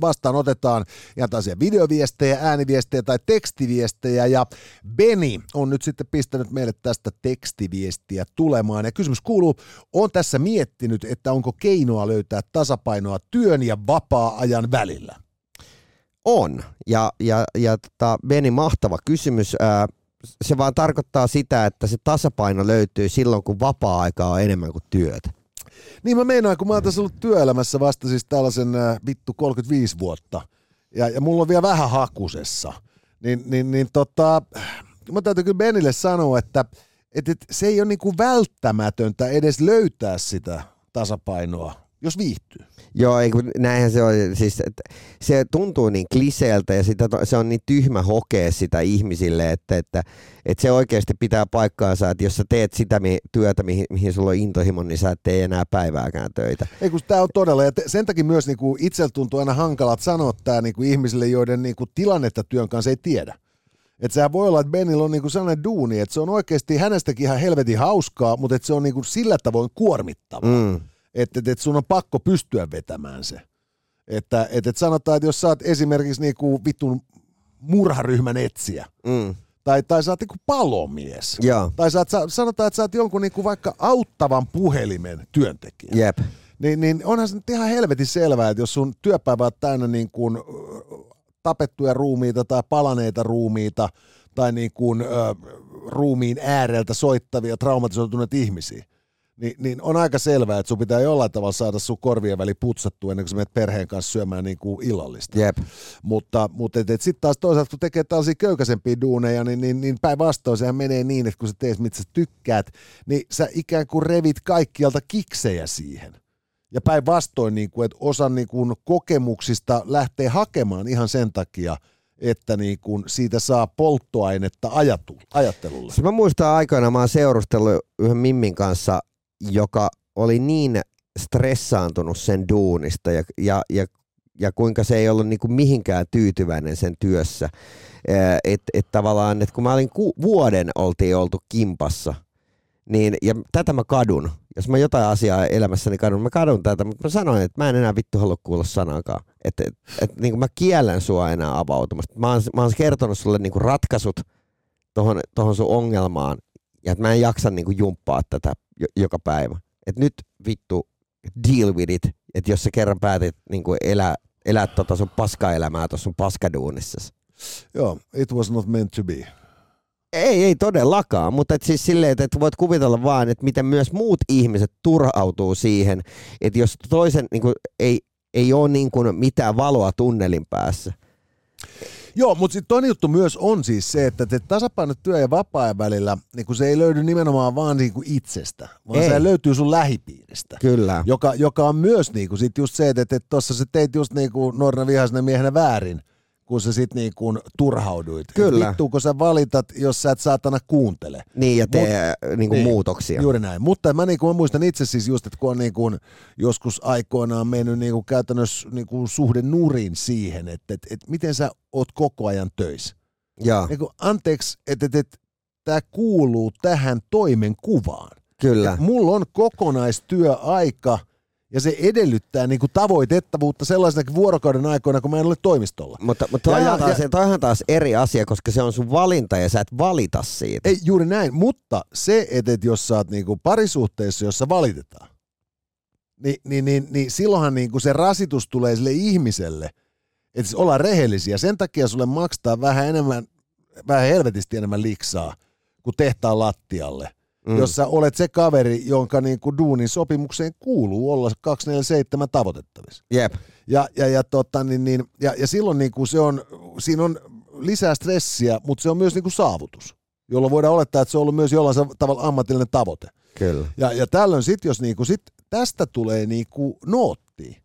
Vastaan otetaan ihan taisia videoviestejä, ääniviestejä tai tekstiviestejä. Ja Beni on nyt sitten pistänyt meille tästä tekstiviestiä tulemaan. Ja kysymys kuuluu, on tässä miettinyt, että onko keinoa löytää tasapainoa työn ja vapaa-ajan välillä? On. Ja, ja, ja tota, Beni, mahtava kysymys. Ää, se vaan tarkoittaa sitä, että se tasapaino löytyy silloin, kun vapaa-aikaa on enemmän kuin työtä. Niin mä meinaan, kun mä oon tässä ollut työelämässä vasta siis tällaisen äh, vittu 35 vuotta, ja, ja mulla on vielä vähän hakusessa, niin, niin, niin tota, mä täytyy kyllä Benille sanoa, että et, et, se ei ole niinku välttämätöntä edes löytää sitä tasapainoa jos viihtyy. Joo, ei, kun näinhän se on. Siis, että se tuntuu niin kliseeltä ja sitä, se on niin tyhmä hokea sitä ihmisille, että, että, että se oikeasti pitää paikkaansa, että jos sä teet sitä työtä, mihin, mihin sulla on intohimo, niin sä et tee enää päivääkään töitä. Ei kun tämä on todella, ja sen takia myös niin kuin itsellä tuntuu aina hankalat sanoa tämä niin kuin ihmisille, joiden niin kuin tilannetta työn kanssa ei tiedä. Että sehän voi olla, että Benillä on niinku sellainen duuni, että se on oikeasti hänestäkin ihan helvetin hauskaa, mutta että se on niinku sillä tavoin kuormittavaa. Mm että, että sun on pakko pystyä vetämään se. Että, että, että sanotaan, että jos sä oot esimerkiksi niinku vitun murharyhmän etsiä, mm. tai, tai sä oot niinku palomies, ja. tai sä oot, sanotaan, että sä oot jonkun niinku vaikka auttavan puhelimen työntekijä, Jep. Niin, niin onhan se nyt ihan helvetin selvää, että jos sun työpäivä on täynnä niin kuin tapettuja ruumiita tai palaneita ruumiita tai niin kuin, ö, ruumiin ääreltä soittavia traumatisoituneita ihmisiä, niin, niin on aika selvää, että sun pitää jollain tavalla saada sun korvien väli putsattua ennen kuin sä menet perheen kanssa syömään niin kuin illallista. Jep. Mutta, mutta et, et sitten taas toisaalta, kun tekee tällaisia köykäisempiä duuneja, niin, niin, niin päinvastoin sehän menee niin, että kun sä teet, mitä sä tykkäät, niin sä ikään kuin revit kaikkialta kiksejä siihen. Ja päinvastoin, niin kuin, että osa niin kuin, kokemuksista lähtee hakemaan ihan sen takia, että niin kuin siitä saa polttoainetta ajatu, ajattelulle. Siis mä muistan aikoina, mä oon seurustellut yhden Mimmin kanssa joka oli niin stressaantunut sen duunista ja, ja, ja ja kuinka se ei ollut niin kuin mihinkään tyytyväinen sen työssä. Että et tavallaan, että kun mä olin ku, vuoden oltiin oltu kimpassa, niin, ja tätä mä kadun. Jos mä jotain asiaa elämässäni kadun, mä kadun tätä, mutta mä sanoin, että mä en enää vittu halua kuulla sanakaan. Että et, et, niin mä kiellän sua enää avautumasta. Mä oon, mä oon kertonut sulle niin ratkaisut tohon, tohon sun ongelmaan, ja että mä en jaksa niin jumppaa tätä joka päivä. Että nyt vittu deal with it, että jos sä kerran päätit niin elää, elää tota sun paskaelämää tuossa sun paskaduunissa. Joo, it was not meant to be. Ei, ei todellakaan, mutta et siis silleen, että voit kuvitella vaan, että miten myös muut ihmiset turhautuu siihen, että jos toisen niin kuin, ei, ei ole niin kuin mitään valoa tunnelin päässä. Joo, mutta sitten toinen juttu myös on siis se, että te tasapainot työ- ja vapaa-ajan välillä, niin kun se ei löydy nimenomaan vaan niin kuin itsestä, vaan ei. se löytyy sun lähipiiristä. Kyllä. Joka, joka on myös niin kuin sit just se, että tuossa sä teit just niin kuin nuorena vihaisena miehenä väärin – kun sä sit niin kuin turhauduit. Kyllä. Vittu, kun sä valitat, jos sä et saatana kuuntele. Niin, ja tee Mut, niin kuin niin, muutoksia. Juuri näin. Mutta mä, niin kuin, mä muistan itse siis just, että kun on niin kuin, joskus aikoinaan mennyt niin kuin käytännössä niin kuin suhde nurin siihen, että, että, että miten sä oot koko ajan töissä. Ja. Niin kuin, anteeksi, että, että, että tämä kuuluu tähän toimenkuvaan. Kyllä. Et mulla on kokonaistyöaika – ja se edellyttää niin kuin tavoitettavuutta sellaisena vuorokauden aikoina, kun mä en ole toimistolla. Mutta, mutta toihan, ja, taas, ja, toihan taas eri asia, koska se on sun valinta ja sä et valita siitä. Ei, juuri näin, mutta se, että et jos sä oot niin kuin parisuhteessa, jossa valitetaan, niin, niin, niin, niin silloinhan niin kuin se rasitus tulee sille ihmiselle, että siis ollaan rehellisiä. Sen takia sulle maksaa vähän enemmän, vähän helvetisti enemmän liksaa kuin tehtaan lattialle – mm. jos sä olet se kaveri, jonka niin kuin duunin sopimukseen kuuluu olla 247 tavoitettavissa. Jep. Ja, ja, ja, tota, niin, niin, ja, ja silloin niin kuin se on, siinä on lisää stressiä, mutta se on myös niin kuin saavutus, jolloin voidaan olettaa, että se on ollut myös jollain tavalla ammatillinen tavoite. Kyllä. Ja, ja tällöin sitten, jos niin kuin sit tästä tulee niin kuin nootti,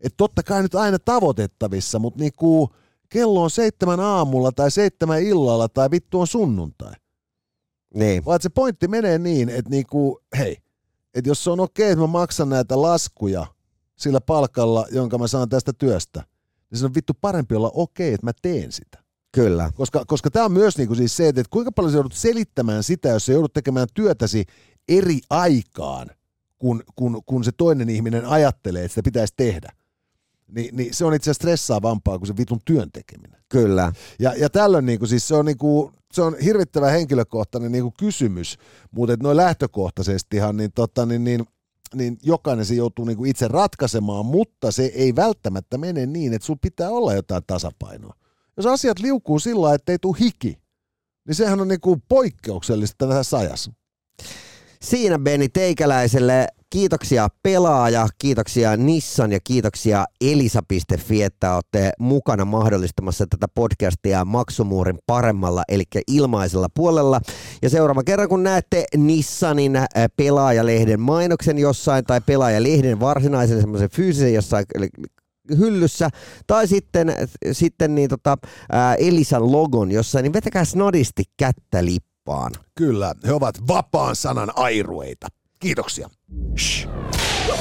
että totta kai nyt aina tavoitettavissa, mutta niin kuin kello on seitsemän aamulla tai seitsemän illalla tai vittu on sunnuntai. Niin. Vaan se pointti menee niin, että niinku, hei, että jos se on okei, että mä maksan näitä laskuja sillä palkalla, jonka mä saan tästä työstä, niin se on vittu parempi olla okei, että mä teen sitä. Kyllä. Koska, koska tämä on myös niinku siis se, että kuinka paljon sä joudut selittämään sitä, jos sä joudut tekemään työtäsi eri aikaan, kun, kun, kun se toinen ihminen ajattelee, että sitä pitäisi tehdä. Ni, niin se on itse asiassa stressaavampaa kuin se vitun työn tekeminen. Kyllä. Ja, ja tällöin niinku, siis se on niinku, se on hirvittävä henkilökohtainen niin kuin kysymys, mutta noin lähtökohtaisestihan niin, tota, niin, niin, niin jokainen se joutuu niin kuin itse ratkaisemaan, mutta se ei välttämättä mene niin, että sulla pitää olla jotain tasapainoa. Jos asiat liukuu sillä että ei tule hiki, niin sehän on niin kuin poikkeuksellista tässä ajassa. Siinä Beni Teikäläiselle Kiitoksia pelaaja, kiitoksia Nissan ja kiitoksia Elisa.fi, että olette mukana mahdollistamassa tätä podcastia maksumuurin paremmalla, eli ilmaisella puolella. Ja seuraava kerran, kun näette Nissanin äh, pelaajalehden mainoksen jossain tai pelaajalehden varsinaisen semmoisen fyysisen jossain hyllyssä, tai sitten, sitten niin tota, ää, äh, Elisan logon jossain, niin vetäkää snodisti kättä lippaan. Kyllä, he ovat vapaan sanan airueita. Kiitoksia. Shh.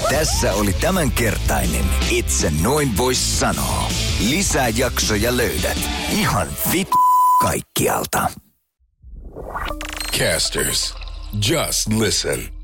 Tässä oli tämänkertainen Itse noin vois sanoa. Lisää jaksoja löydät ihan vit kaikkialta. Casters, just listen.